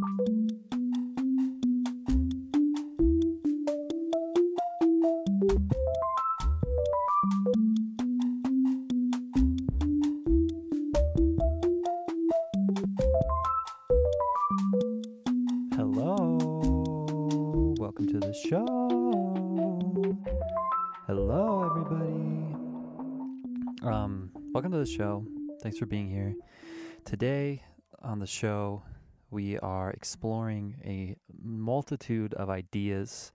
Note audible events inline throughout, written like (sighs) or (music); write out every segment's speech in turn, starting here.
Hello. Welcome to the show. Hello, everybody. Um, welcome to the show. Thanks for being here. Today on the show, we are exploring a multitude of ideas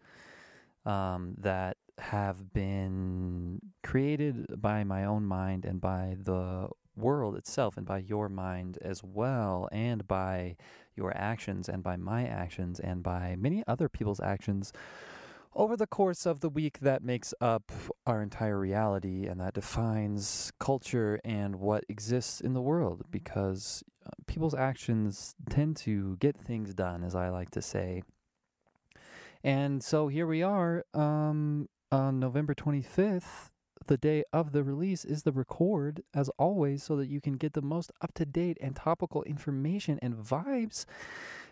um, that have been created by my own mind and by the world itself and by your mind as well and by your actions and by my actions and by many other people's actions over the course of the week that makes up our entire reality and that defines culture and what exists in the world. Because people's actions tend to get things done as I like to say. And so here we are um, on November 25th the day of the release is the record, as always, so that you can get the most up to date and topical information and vibes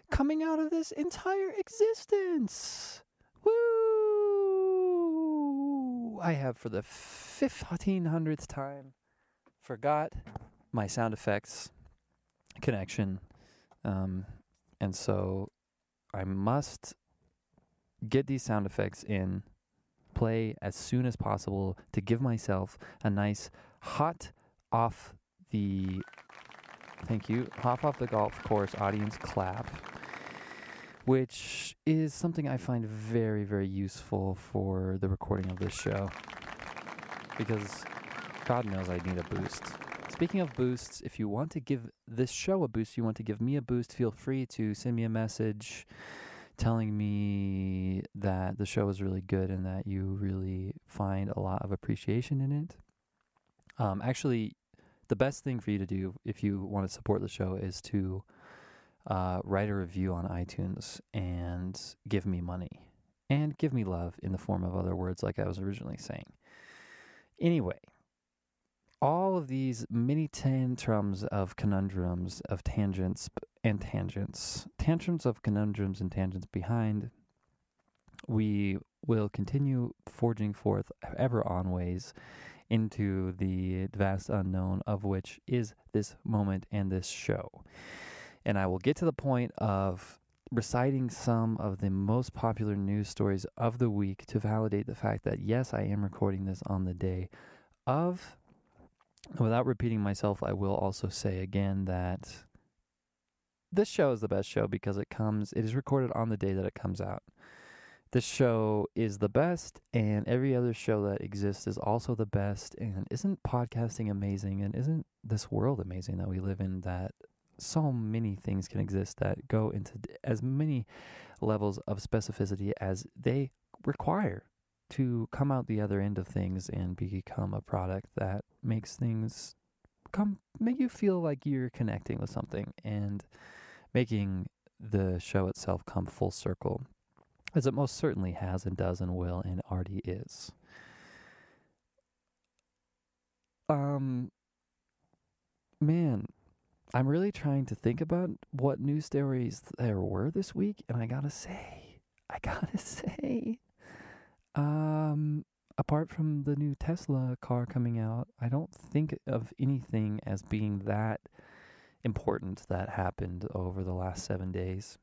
coming out of this entire existence. Woo! I have, for the 1500th time, forgot my sound effects connection. Um, and so I must get these sound effects in play as soon as possible to give myself a nice hot off the thank you hop off the golf course audience clap which is something i find very very useful for the recording of this show because god knows i need a boost speaking of boosts if you want to give this show a boost you want to give me a boost feel free to send me a message telling me that the show is really good and that you really find a lot of appreciation in it. Um, actually, the best thing for you to do if you want to support the show is to uh, write a review on iTunes and give me money and give me love in the form of other words, like I was originally saying. Anyway, all of these mini tantrums of conundrums, of tangents and tangents, tantrums of conundrums and tangents behind, we will continue forging forth ever on ways into the vast unknown of which is this moment and this show. And I will get to the point of reciting some of the most popular news stories of the week to validate the fact that yes, I am recording this on the day of Without repeating myself, I will also say again that this show is the best show because it comes, it is recorded on the day that it comes out. This show is the best, and every other show that exists is also the best. And isn't podcasting amazing? And isn't this world amazing that we live in that so many things can exist that go into as many levels of specificity as they require? To come out the other end of things and become a product that makes things come make you feel like you're connecting with something and making the show itself come full circle as it most certainly has and does and will and already is. Um man i'm really trying to think about what news stories there were this week and i gotta say i gotta (laughs) say um, apart from the new Tesla car coming out, I don't think of anything as being that important that happened over the last seven days.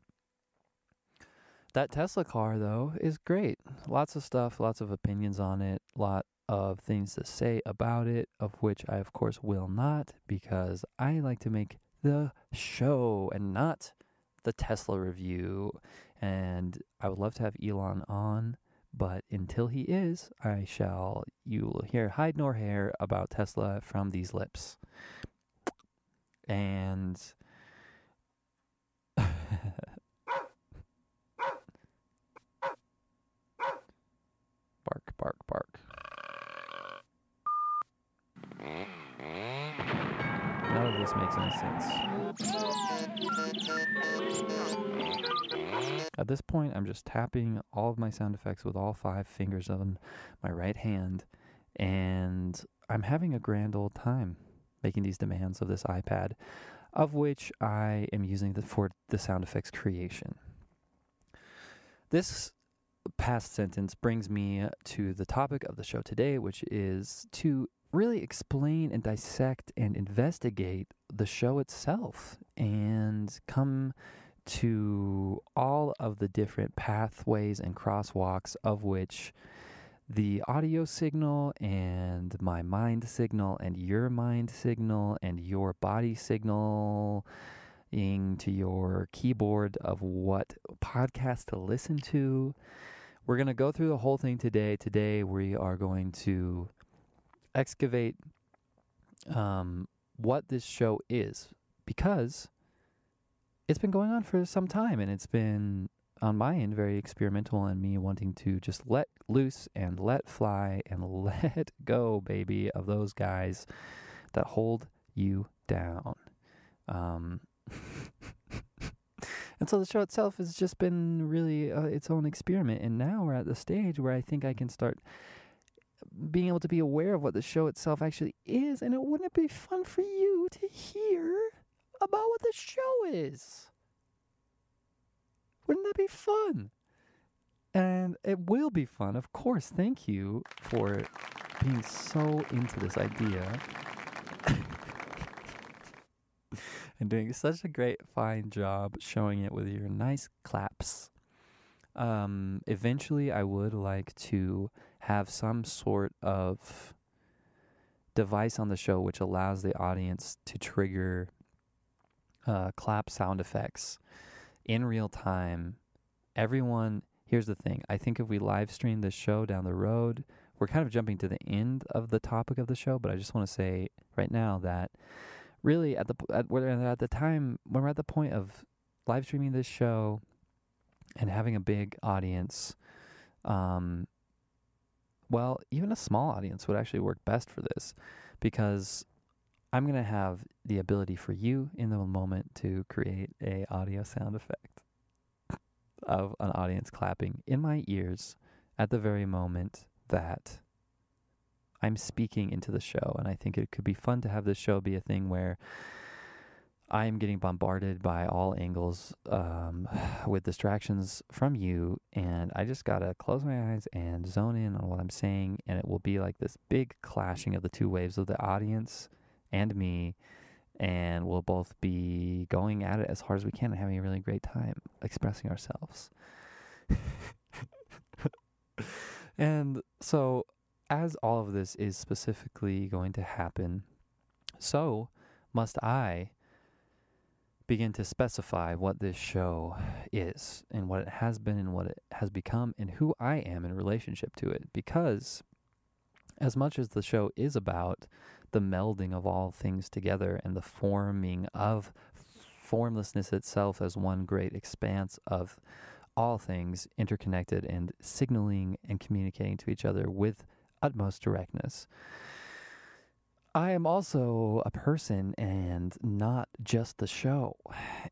That Tesla car, though, is great. Lots of stuff, lots of opinions on it, lot of things to say about it, of which I, of course, will not because I like to make the show and not the Tesla review. And I would love to have Elon on but until he is, I shall, you will hear hide nor hair about Tesla from these lips. And. (laughs) bark, bark, bark. None of this makes any sense. At this point, I'm just tapping all of my sound effects with all five fingers on my right hand, and I'm having a grand old time making these demands of this iPad. of which I am using the, for the sound effects creation. This past sentence brings me to the topic of the show today, which is to really explain and dissect and investigate the show itself and come to all of the different pathways and crosswalks of which the audio signal and my mind signal and your mind signal and your body signal to your keyboard of what podcast to listen to. We're going to go through the whole thing today. Today, we are going to excavate um, what this show is because it's been going on for some time and it's been on my end very experimental and me wanting to just let loose and let fly and (laughs) let go baby of those guys that hold you down. Um, (laughs) and so the show itself has just been really uh, its own experiment and now we're at the stage where i think i can start being able to be aware of what the show itself actually is and it wouldn't it be fun for you to hear about what the show is wouldn't that be fun? And it will be fun, of course. Thank you for being so into this idea (laughs) and doing such a great, fine job showing it with your nice claps. Um, eventually, I would like to have some sort of device on the show which allows the audience to trigger uh, clap sound effects in real time. Everyone, here's the thing. I think if we live stream this show down the road, we're kind of jumping to the end of the topic of the show, but I just want to say right now that really at the at, at the time when we're at the point of live streaming this show and having a big audience, um, well, even a small audience would actually work best for this because I'm going to have the ability for you in the moment to create a audio sound effect of an audience clapping in my ears at the very moment that I'm speaking into the show. And I think it could be fun to have this show be a thing where I am getting bombarded by all angles um, (sighs) with distractions from you. And I just got to close my eyes and zone in on what I'm saying. And it will be like this big clashing of the two waves of the audience and me, and we'll both be going at it as hard as we can and having a really great time expressing ourselves. (laughs) and so, as all of this is specifically going to happen, so must I begin to specify what this show is and what it has been and what it has become and who I am in relationship to it. Because, as much as the show is about the melding of all things together and the forming of formlessness itself as one great expanse of all things interconnected and signaling and communicating to each other with utmost directness. I am also a person and not just the show.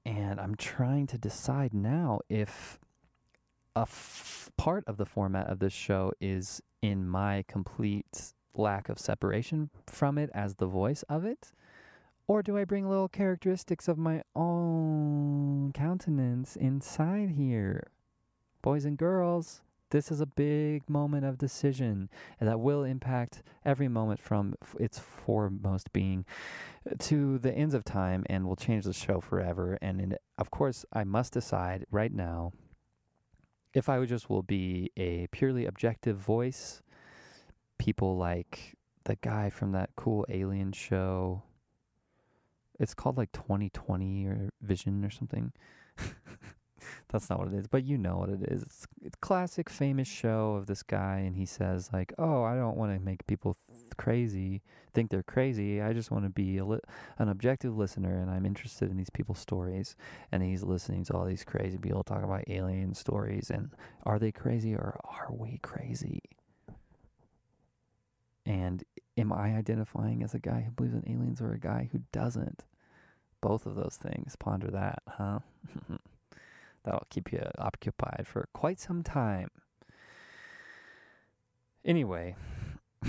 And I'm trying to decide now if a f- part of the format of this show is in my complete lack of separation from it as the voice of it? Or do I bring little characteristics of my own countenance inside here? Boys and girls, this is a big moment of decision that will impact every moment from its foremost being uh, to the ends of time and will change the show forever. And in, of course, I must decide right now if I just will be a purely objective voice people like the guy from that cool alien show. It's called like 2020 or Vision or something. (laughs) That's not what it is, but you know what it is. It's it's classic famous show of this guy and he says like, "Oh, I don't want to make people th- crazy, think they're crazy. I just want to be li- an objective listener and I'm interested in these people's stories." And he's listening to all these crazy people talk about alien stories and are they crazy or are we crazy? And am I identifying as a guy who believes in aliens or a guy who doesn't? Both of those things. Ponder that, huh? (laughs) That'll keep you occupied for quite some time. Anyway, (laughs)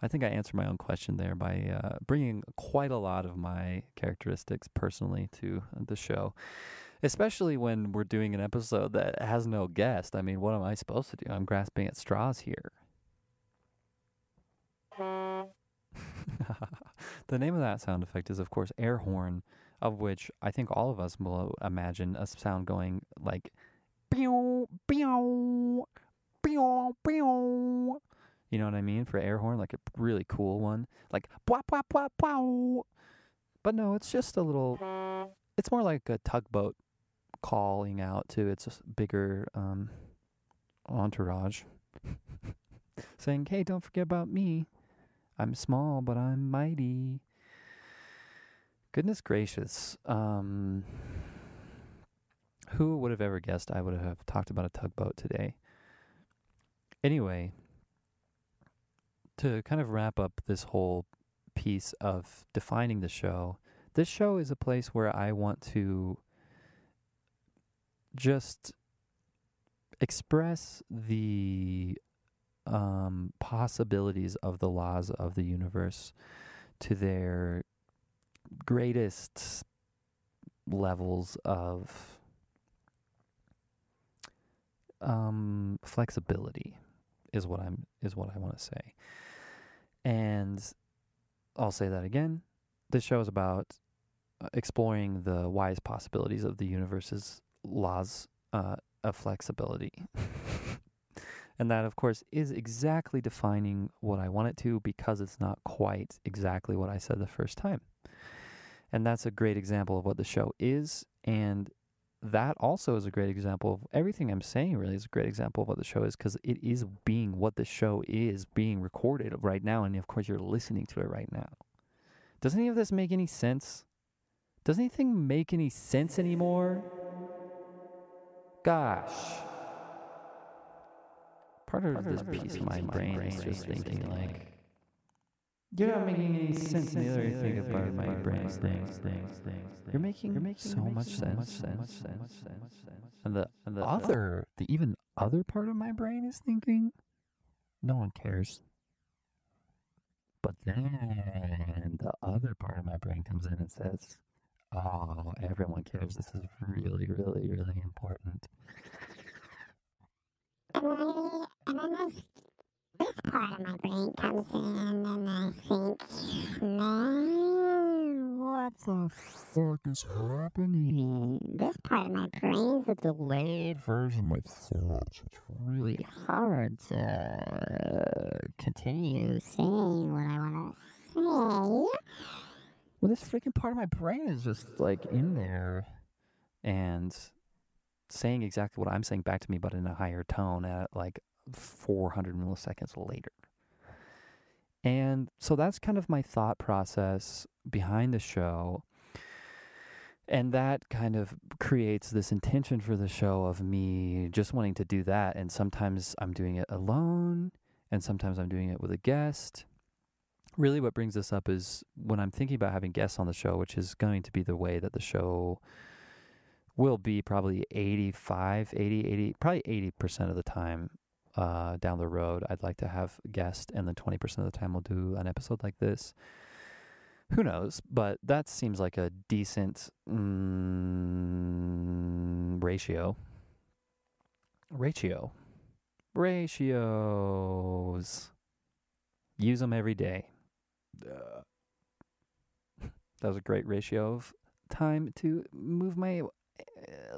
I think I answered my own question there by uh, bringing quite a lot of my characteristics personally to the show, especially when we're doing an episode that has no guest. I mean, what am I supposed to do? I'm grasping at straws here. (laughs) the name of that sound effect is, of course, air horn, of which I think all of us will imagine a sound going like, pew, pew, pew. You know what I mean? For air horn, like a really cool one, like bwah, bwah, bwah, bwah. But no, it's just a little. It's more like a tugboat calling out to its bigger um, entourage, (laughs) saying, "Hey, don't forget about me. I'm small, but I'm mighty." Goodness gracious. Um, who would have ever guessed I would have talked about a tugboat today? Anyway, to kind of wrap up this whole piece of defining the show, this show is a place where I want to just express the um, possibilities of the laws of the universe to their greatest levels of um, flexibility is what I'm is what I want to say. And I'll say that again. This show is about uh, exploring the wise possibilities of the universe's laws uh, of flexibility. (laughs) and that, of course, is exactly defining what I want it to because it's not quite exactly what I said the first time. And that's a great example of what the show is. And that also is a great example of everything I'm saying, really, is a great example of what the show is because it is being what the show is being recorded right now. And of course, you're listening to it right now. Does any of this make any sense? Does anything make any sense anymore? Gosh. Part of, Part this piece of my brain, brain is just thinking, like, you're not making any sense in the other thing about my brain things, things, things. You're making, you're making so much sense, sense, sense, And the and the other, the even other part of my brain is thinking, no one cares. But then the other part of my brain comes in and says, oh, everyone cares. This is really, really, really important. (laughs) And and I this part of my brain comes in and then I think, man, what the fuck is happening? This part of my brain is a delayed version of my thoughts. It's really hard to continue saying what I want to say. Well, this freaking part of my brain is just like in there and saying exactly what I'm saying back to me, but in a higher tone at like 400 milliseconds later. And so that's kind of my thought process behind the show. And that kind of creates this intention for the show of me just wanting to do that. And sometimes I'm doing it alone, and sometimes I'm doing it with a guest. Really, what brings this up is when I'm thinking about having guests on the show, which is going to be the way that the show will be probably 85, 80, 80, probably 80% of the time uh, down the road. I'd like to have guests, and then 20% of the time we'll do an episode like this. Who knows? But that seems like a decent mm, ratio. Ratio. Ratios. Use them every day. (laughs) that was a great ratio of time to move my uh,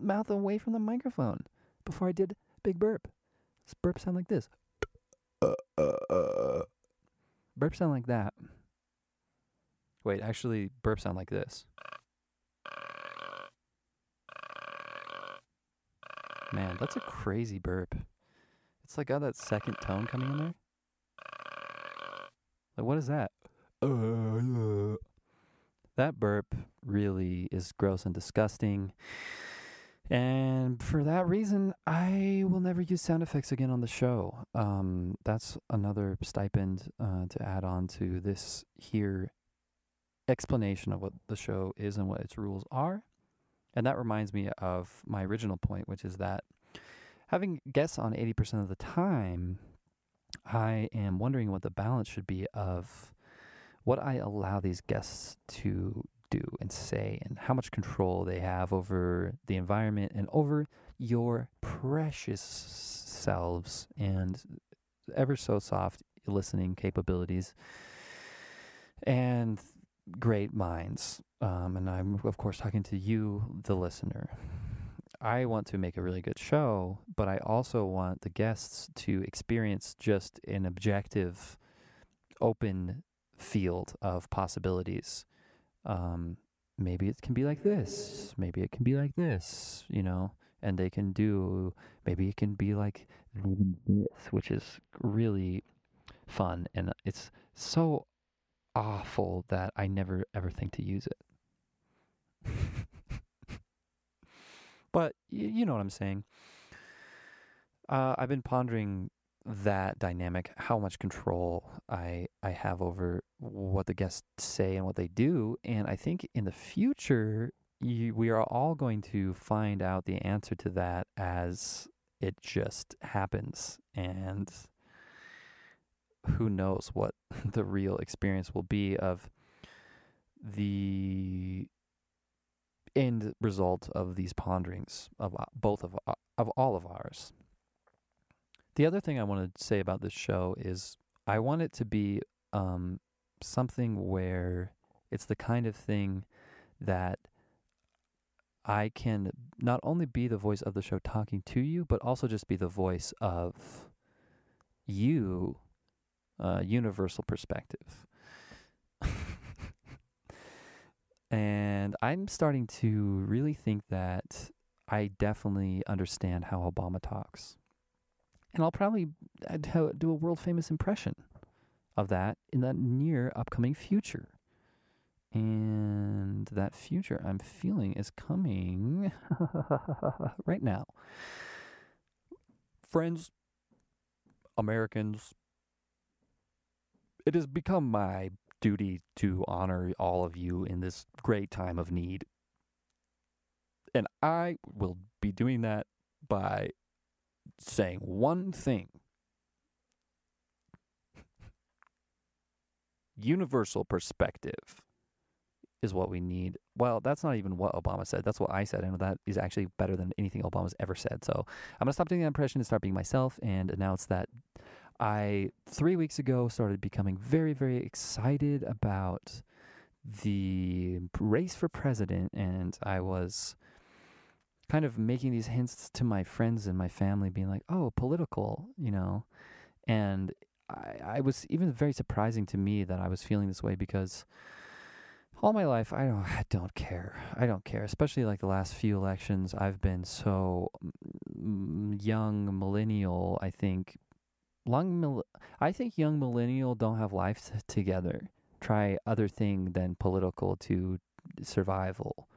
mouth away from the microphone before I did big burp. Does burp sound like this? Burp sound like that. Wait, actually, burp sound like this. Man, that's a crazy burp. It's like got that second tone coming in there. Like, what is that? That burp really is gross and disgusting. And for that reason, I will never use sound effects again on the show. Um, that's another stipend uh, to add on to this here explanation of what the show is and what its rules are. And that reminds me of my original point, which is that having guests on 80% of the time, I am wondering what the balance should be of what I allow these guests to do and say and how much control they have over the environment and over your precious selves and ever so soft listening capabilities and great minds. Um, and I'm, of course, talking to you, the listener. I want to make a really good show, but I also want the guests to experience just an objective, open field of possibilities. Um, maybe it can be like this. Maybe it can be like this, you know, and they can do, maybe it can be like this, which is really fun. And it's so awful that I never ever think to use it. (laughs) but y- you know what I'm saying. Uh, I've been pondering that dynamic, how much control I I have over what the guests say and what they do, and I think in the future you, we are all going to find out the answer to that as it just happens, and who knows what (laughs) the real experience will be of the end result of these ponderings of uh, both of uh, of all of ours. The other thing I want to say about this show is I want it to be um, something where it's the kind of thing that I can not only be the voice of the show talking to you, but also just be the voice of you, uh, universal perspective. (laughs) and I'm starting to really think that I definitely understand how Obama talks and I'll probably uh, uh, do a world famous impression of that in the near upcoming future. And that future I'm feeling is coming (laughs) right now. Friends, Americans, it has become my duty to honor all of you in this great time of need. And I will be doing that by saying one thing universal perspective is what we need. Well, that's not even what Obama said. That's what I said, and that is actually better than anything Obama's ever said. So I'm gonna stop doing that impression and start being myself and announce that I three weeks ago started becoming very, very excited about the race for president, and I was kind of making these hints to my friends and my family, being like, "Oh, political," you know, and I, I was even very surprising to me that I was feeling this way because all my life I don't I don't care. I don't care, especially like the last few elections. I've been so mm, mm, young millennial. I think long I think young millennial don't have life t- together. Try other thing than political to survival.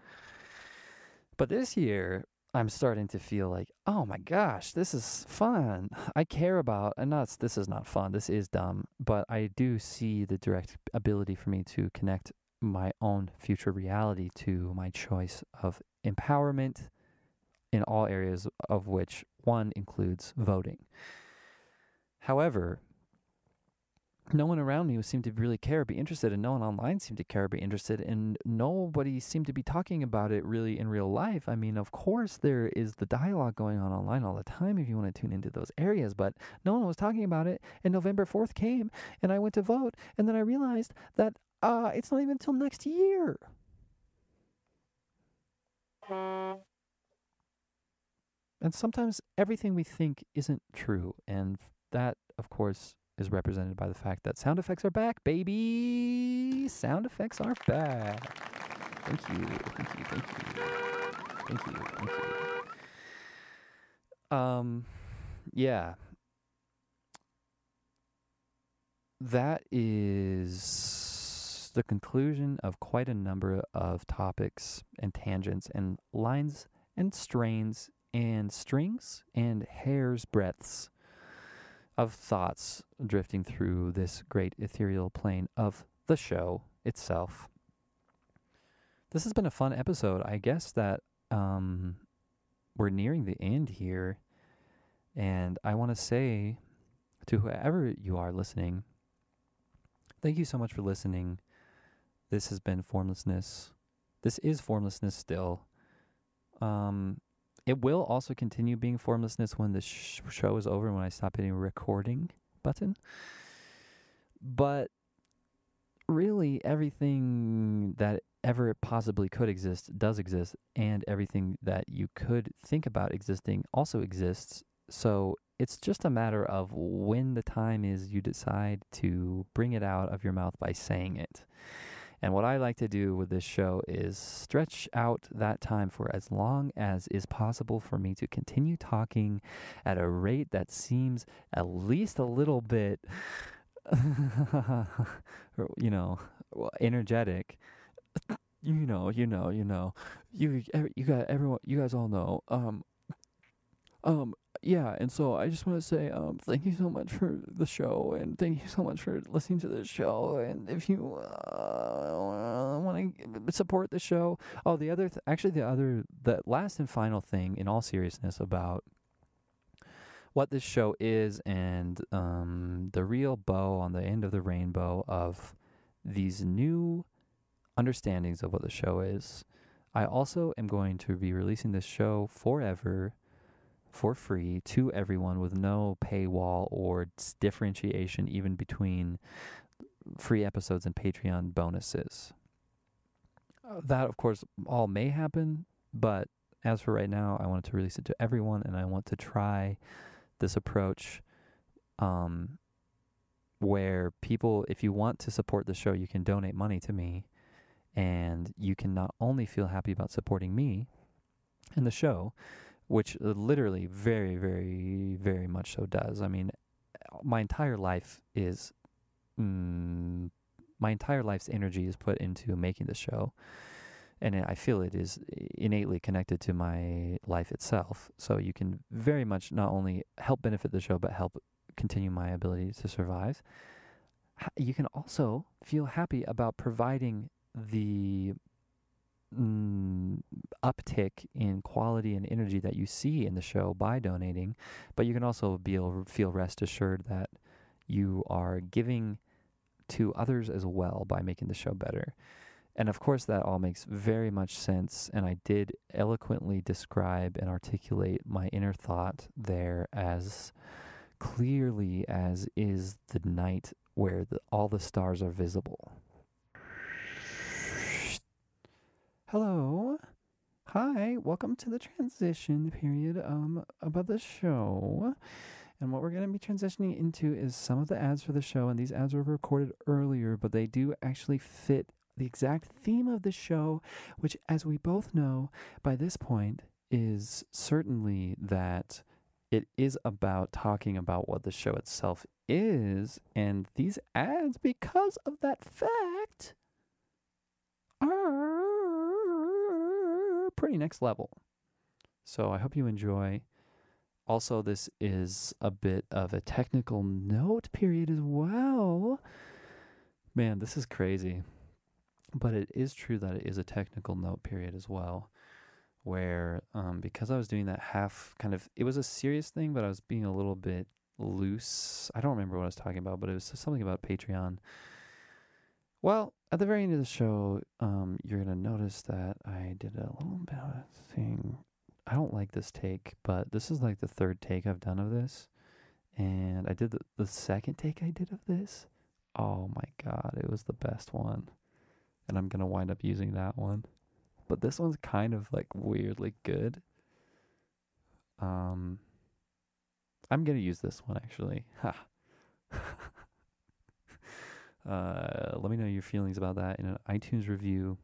But this year, I'm starting to feel like, oh my gosh, this is fun. (laughs) I care about, and not this is not fun. This is dumb, but I do see the direct ability for me to connect my own future reality to my choice of empowerment in all areas of which one includes voting. However, no one around me seemed to really care be interested, and no one online seemed to care be interested, and nobody seemed to be talking about it really in real life. I mean, of course, there is the dialogue going on online all the time if you want to tune into those areas, but no one was talking about it. And November 4th came, and I went to vote, and then I realized that uh, it's not even until next year. And sometimes everything we think isn't true, and that, of course, is represented by the fact that sound effects are back, baby. Sound effects are back. Thank you, thank you, thank you, thank you, thank you. Um, yeah. That is the conclusion of quite a number of topics and tangents and lines and strains and strings and hair's breadths of thoughts drifting through this great ethereal plane of the show itself. This has been a fun episode. I guess that um, we're nearing the end here. And I want to say to whoever you are listening, thank you so much for listening. This has been Formlessness. This is Formlessness still. Um, it will also continue being Formlessness when the sh- show is over and when I stop hitting recording button. But really, everything that ever possibly could exist does exist, and everything that you could think about existing also exists. So it's just a matter of when the time is you decide to bring it out of your mouth by saying it. And what I like to do with this show is stretch out that time for as long as is possible for me to continue talking at a rate that seems at least a little bit, (laughs) you know, energetic. You know, you know, you know, you you got everyone, you guys all know. Um, um, yeah, and so I just want to say um, thank you so much for the show, and thank you so much for listening to the show. And if you uh, want to support the show, oh, the other, th- actually, the other, the last and final thing, in all seriousness, about what this show is and um, the real bow on the end of the rainbow of these new understandings of what the show is. I also am going to be releasing this show forever for free to everyone with no paywall or differentiation even between free episodes and Patreon bonuses. Uh, that, of course, all may happen, but as for right now, I wanted to release it to everyone and I want to try this approach um, where people, if you want to support the show, you can donate money to me and you can not only feel happy about supporting me and the show, which literally very, very, very much so does. I mean, my entire life is, mm, my entire life's energy is put into making the show, and I feel it is innately connected to my life itself. So you can very much not only help benefit the show, but help continue my ability to survive. You can also feel happy about providing the mm, uptick in quality and energy that you see in the show by donating, but you can also be able feel rest assured that you are giving to others as well by making the show better. And of course, that all makes very much sense. And I did eloquently describe and articulate my inner thought there as clearly as is the night where the, all the stars are visible. Hello. Hi, welcome to the transition period um about the show. And what we're going to be transitioning into is some of the ads for the show and these ads were recorded earlier, but they do actually fit the exact theme of the show, which as we both know by this point is certainly that it is about talking about what the show itself is and these ads because of that fact are pretty next level. So I hope you enjoy. Also, this is a bit of a technical note period as well. Man, this is crazy. But it is true that it is a technical note period as well, where um, because I was doing that half kind of, it was a serious thing, but I was being a little bit loose. I don't remember what I was talking about, but it was something about Patreon. Well, at the very end of the show, um, you're gonna notice that I did a little bit of a thing. I don't like this take, but this is like the third take I've done of this, and I did the, the second take I did of this. Oh my god, it was the best one, and I'm gonna wind up using that one. But this one's kind of like weirdly good. Um, I'm gonna use this one actually. (laughs) Ha. (laughs) Uh, let me know your feelings about that in an iTunes review.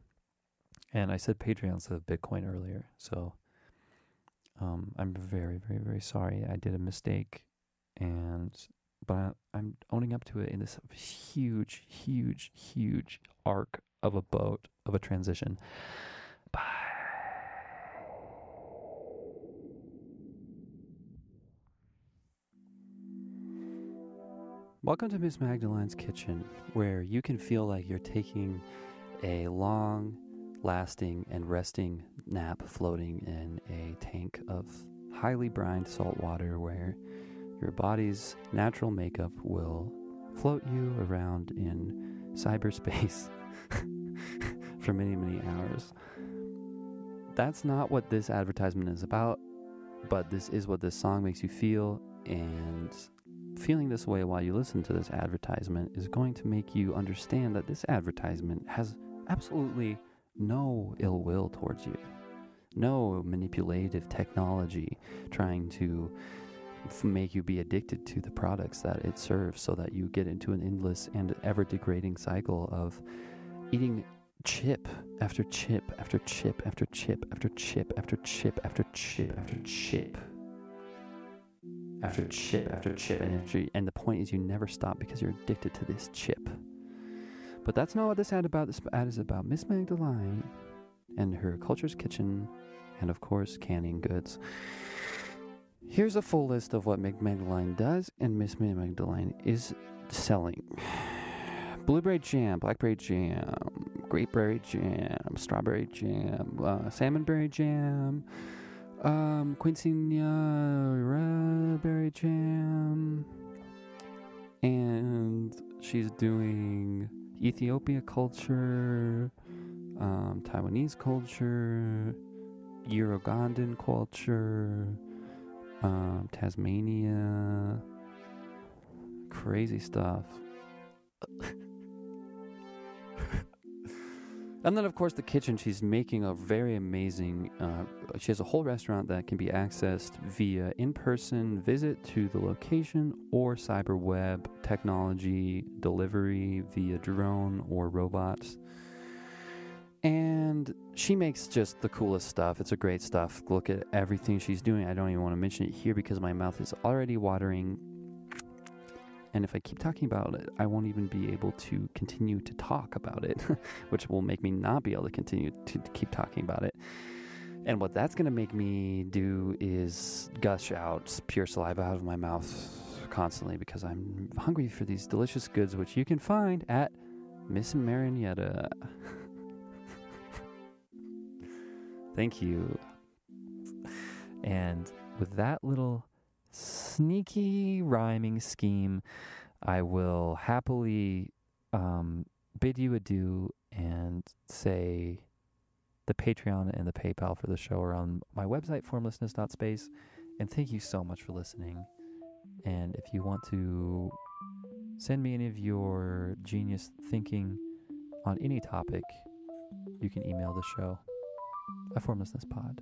And I said Patreon instead of Bitcoin earlier. So um, I'm very, very, very sorry. I did a mistake. And, but I'm owning up to it in this huge, huge, huge arc of a boat, of a transition. Bye. Welcome to Miss Magdalene's Kitchen, where you can feel like you're taking a long, lasting, and resting nap floating in a tank of highly brined salt water where Your body's natural makeup will float you around in cyberspace (laughs) for many, many hours. That's not what this advertisement is about, but this is what this song makes you feel. And feeling this way while you listen to this advertisement is going to make you understand that this advertisement has absolutely no ill will towards you, no manipulative technology trying to make you be addicted to the products that it serves so that you get into an endless and ever degrading cycle of eating chip after chip after chip after chip after chip after chip after chip after chip. After chip after chip after chip and after, and the point is you never stop because you're addicted to this chip. But that's not what this ad about this ad is about. Miss magdalene and her culture's kitchen and of course canning goods. Here's a full list of what Miss magdalene does and miss magdalene is selling. (sighs) Blueberry jam blackberry jam grapeberry jam strawberry jam uh, salmonberry jam um, Quinceanera berry jam, and she's doing Ethiopia culture, um, Taiwanese culture, Ugandan culture, um, Tasmania, crazy stuff. (laughs) And then, of course, the kitchen. She's making a very amazing. Uh, she has a whole restaurant that can be accessed via in-person visit to the location or cyber web technology delivery via drone or robots. And she makes just the coolest stuff. It's a great stuff. Look at everything she's doing. I don't even want to mention it here because my mouth is already watering and if I keep talking about it, I won't even be able to continue to talk about it, (laughs) which will make me not be able to continue to keep talking about it. And what that's going to make me do is gush out pure saliva out of my mouth constantly because I'm hungry for these delicious goods, which you can find at Miss Marietta. (laughs) Thank you. And with that little sneaky rhyming scheme, I will happily um, bid you adieu and say the Patreon and the PayPal for the show are on my website, formlessness.space. And thank you so much for listening. And if you want to send me any of your genius thinking on any topic, you can email the show at formlessnesspod